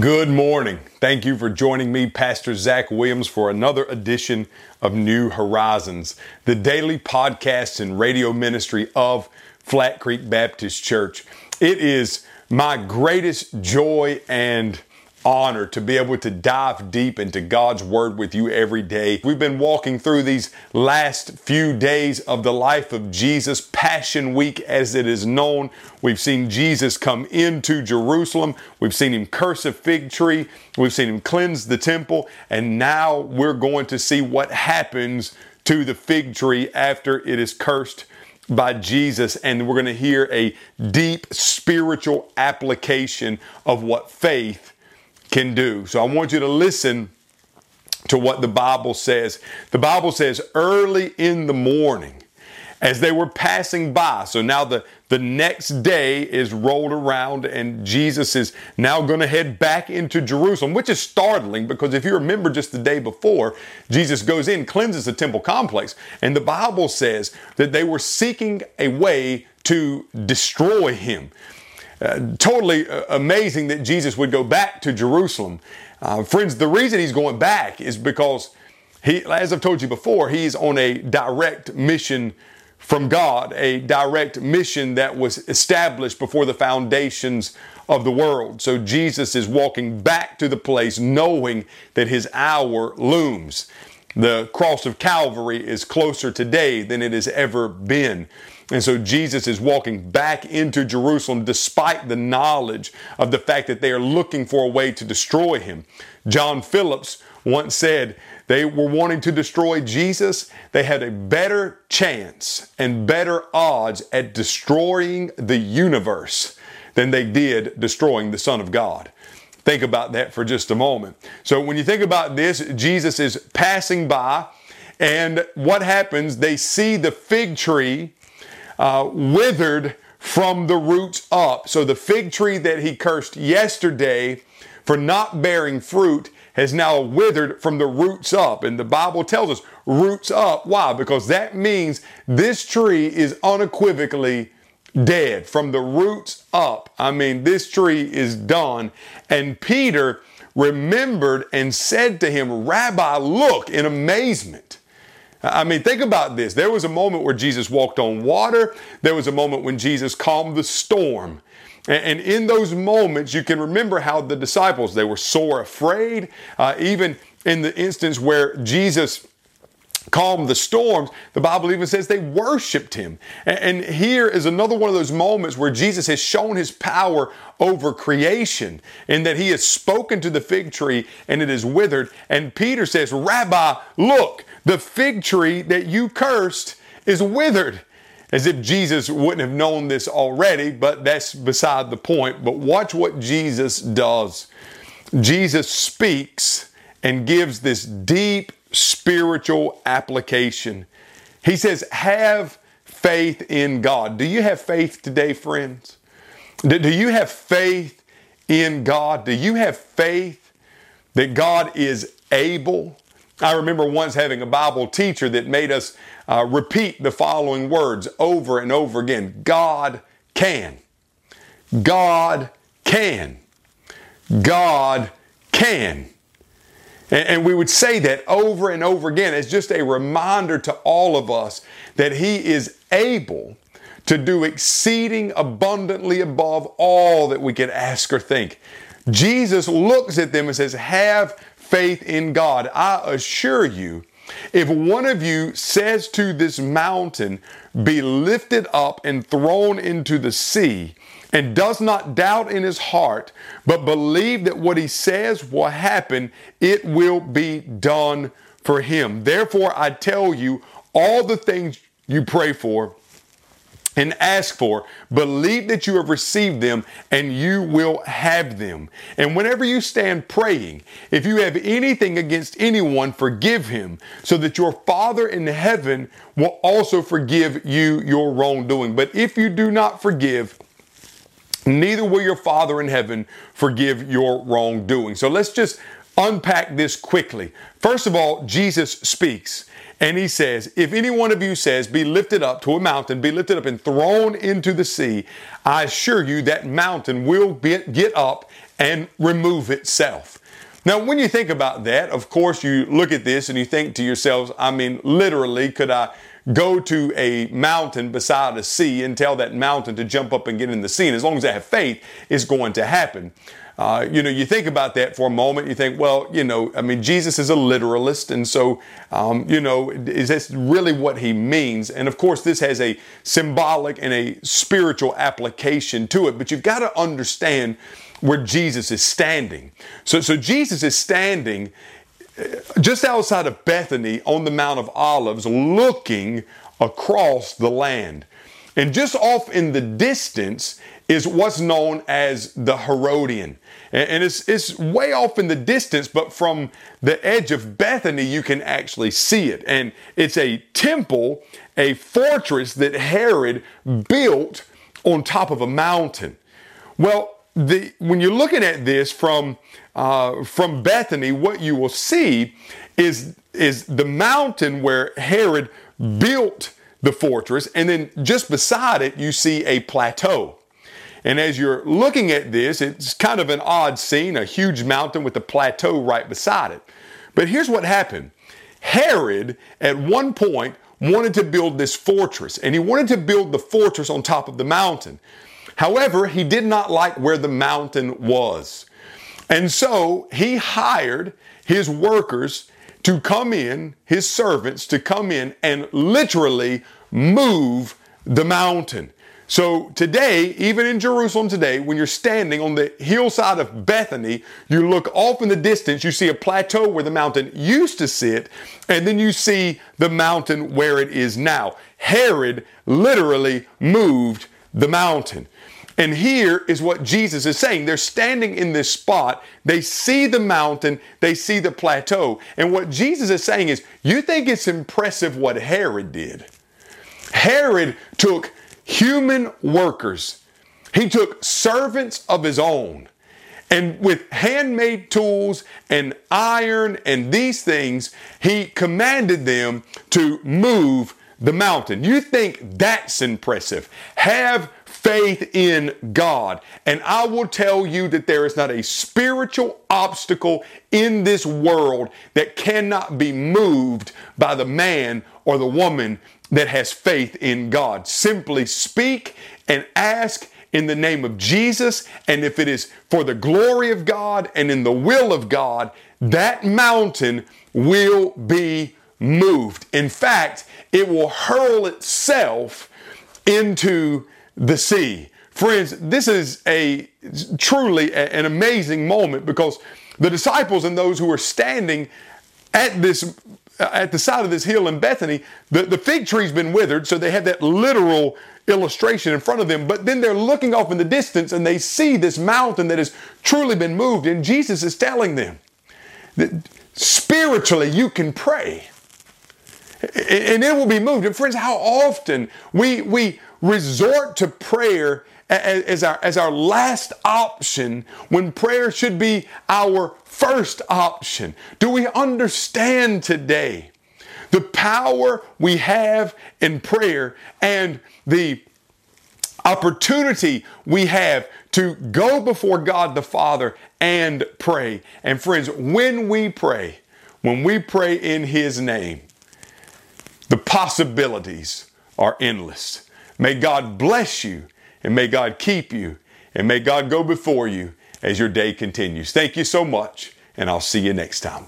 Good morning. Thank you for joining me, Pastor Zach Williams, for another edition of New Horizons, the daily podcast and radio ministry of Flat Creek Baptist Church. It is my greatest joy and honor to be able to dive deep into God's Word with you every day. We've been walking through these last few days of the life of Jesus, Passion Week as it is known. We've seen Jesus come into Jerusalem, we've seen him curse a fig tree, we've seen him cleanse the temple, and now we're going to see what happens to the fig tree after it is cursed by Jesus, and we're going to hear a deep spiritual application of what faith can do. So I want you to listen to what the Bible says. The Bible says, early in the morning, as they were passing by. So now the, the next day is rolled around and Jesus is now going to head back into Jerusalem, which is startling because if you remember just the day before, Jesus goes in, cleanses the temple complex. And the Bible says that they were seeking a way to destroy him. Uh, totally uh, amazing that Jesus would go back to Jerusalem. Uh, friends, the reason he's going back is because he, as I've told you before, he's on a direct mission from God, a direct mission that was established before the foundations of the world. So Jesus is walking back to the place knowing that his hour looms. The cross of Calvary is closer today than it has ever been. And so Jesus is walking back into Jerusalem despite the knowledge of the fact that they are looking for a way to destroy him. John Phillips once said they were wanting to destroy Jesus. They had a better chance and better odds at destroying the universe than they did destroying the Son of God. Think about that for just a moment. So when you think about this, Jesus is passing by and what happens? They see the fig tree uh, withered from the roots up. So the fig tree that he cursed yesterday for not bearing fruit has now withered from the roots up. And the Bible tells us roots up. Why? Because that means this tree is unequivocally dead from the roots up. I mean, this tree is done. And Peter remembered and said to him, Rabbi, look in amazement. I mean, think about this. There was a moment where Jesus walked on water. There was a moment when Jesus calmed the storm. And in those moments, you can remember how the disciples, they were sore afraid. Uh, even in the instance where Jesus calmed the storms, the Bible even says they worshiped him. And here is another one of those moments where Jesus has shown his power over creation in that he has spoken to the fig tree and it is withered. And Peter says, Rabbi, look, the fig tree that you cursed is withered. As if Jesus wouldn't have known this already, but that's beside the point. But watch what Jesus does. Jesus speaks and gives this deep spiritual application. He says, Have faith in God. Do you have faith today, friends? Do you have faith in God? Do you have faith that God is able? I remember once having a Bible teacher that made us uh, repeat the following words over and over again God can. God can. God can. And, we would say that over and over again as just a reminder to all of us that He is able to do exceeding abundantly above all that we could ask or think. Jesus looks at them and says, Have faith in God. I assure you, if one of you says to this mountain, Be lifted up and thrown into the sea, and does not doubt in his heart, but believe that what he says will happen, it will be done for him. Therefore, I tell you, all the things you pray for, and ask for. Believe that you have received them and you will have them. And whenever you stand praying, if you have anything against anyone, forgive him, so that your Father in heaven will also forgive you your wrongdoing. But if you do not forgive, neither will your Father in heaven forgive your wrongdoing. So let's just unpack this quickly. First of all, Jesus speaks. And he says, If any one of you says, Be lifted up to a mountain, be lifted up and thrown into the sea, I assure you that mountain will get up and remove itself. Now, when you think about that, of course, you look at this and you think to yourselves, I mean, literally, could I go to a mountain beside a sea and tell that mountain to jump up and get in the sea? And as long as I have faith, it's going to happen. Uh, you know, you think about that for a moment. You think, well, you know, I mean, Jesus is a literalist, and so, um, you know, is this really what he means? And of course, this has a symbolic and a spiritual application to it. But you've got to understand where Jesus is standing. So, so Jesus is standing uh, just outside of Bethany on the Mount of Olives, looking across the land. And just off in the distance is what's known as the Herodium. And it's, it's way off in the distance, but from the edge of Bethany, you can actually see it. And it's a temple, a fortress that Herod built on top of a mountain. Well, the, when you're looking at this from, uh, from Bethany, what you will see is, is the mountain where Herod built the fortress, and then just beside it, you see a plateau. And as you're looking at this, it's kind of an odd scene a huge mountain with a plateau right beside it. But here's what happened Herod, at one point, wanted to build this fortress, and he wanted to build the fortress on top of the mountain. However, he did not like where the mountain was. And so he hired his workers to come in, his servants to come in and literally move the mountain. So today, even in Jerusalem today, when you're standing on the hillside of Bethany, you look off in the distance, you see a plateau where the mountain used to sit, and then you see the mountain where it is now. Herod literally moved the mountain. And here is what Jesus is saying. They're standing in this spot. They see the mountain, they see the plateau. And what Jesus is saying is, you think it's impressive what Herod did. Herod took human workers. He took servants of his own. And with handmade tools and iron and these things, he commanded them to move the mountain. You think that's impressive. Have faith in God. And I will tell you that there is not a spiritual obstacle in this world that cannot be moved by the man or the woman that has faith in God. Simply speak and ask in the name of Jesus. And if it is for the glory of God and in the will of God, that mountain will be moved. In fact, it will hurl itself into the sea. Friends, this is a truly a, an amazing moment because the disciples and those who are standing at this uh, at the side of this hill in Bethany, the, the fig tree's been withered, so they have that literal illustration in front of them. But then they're looking off in the distance and they see this mountain that has truly been moved. And Jesus is telling them that spiritually you can pray and it will be moved. And friends, how often we, we resort to prayer as our, as our last option when prayer should be our first option. Do we understand today the power we have in prayer and the opportunity we have to go before God the Father and pray? And friends, when we pray, when we pray in His name, the possibilities are endless. May God bless you and may God keep you and may God go before you as your day continues. Thank you so much, and I'll see you next time.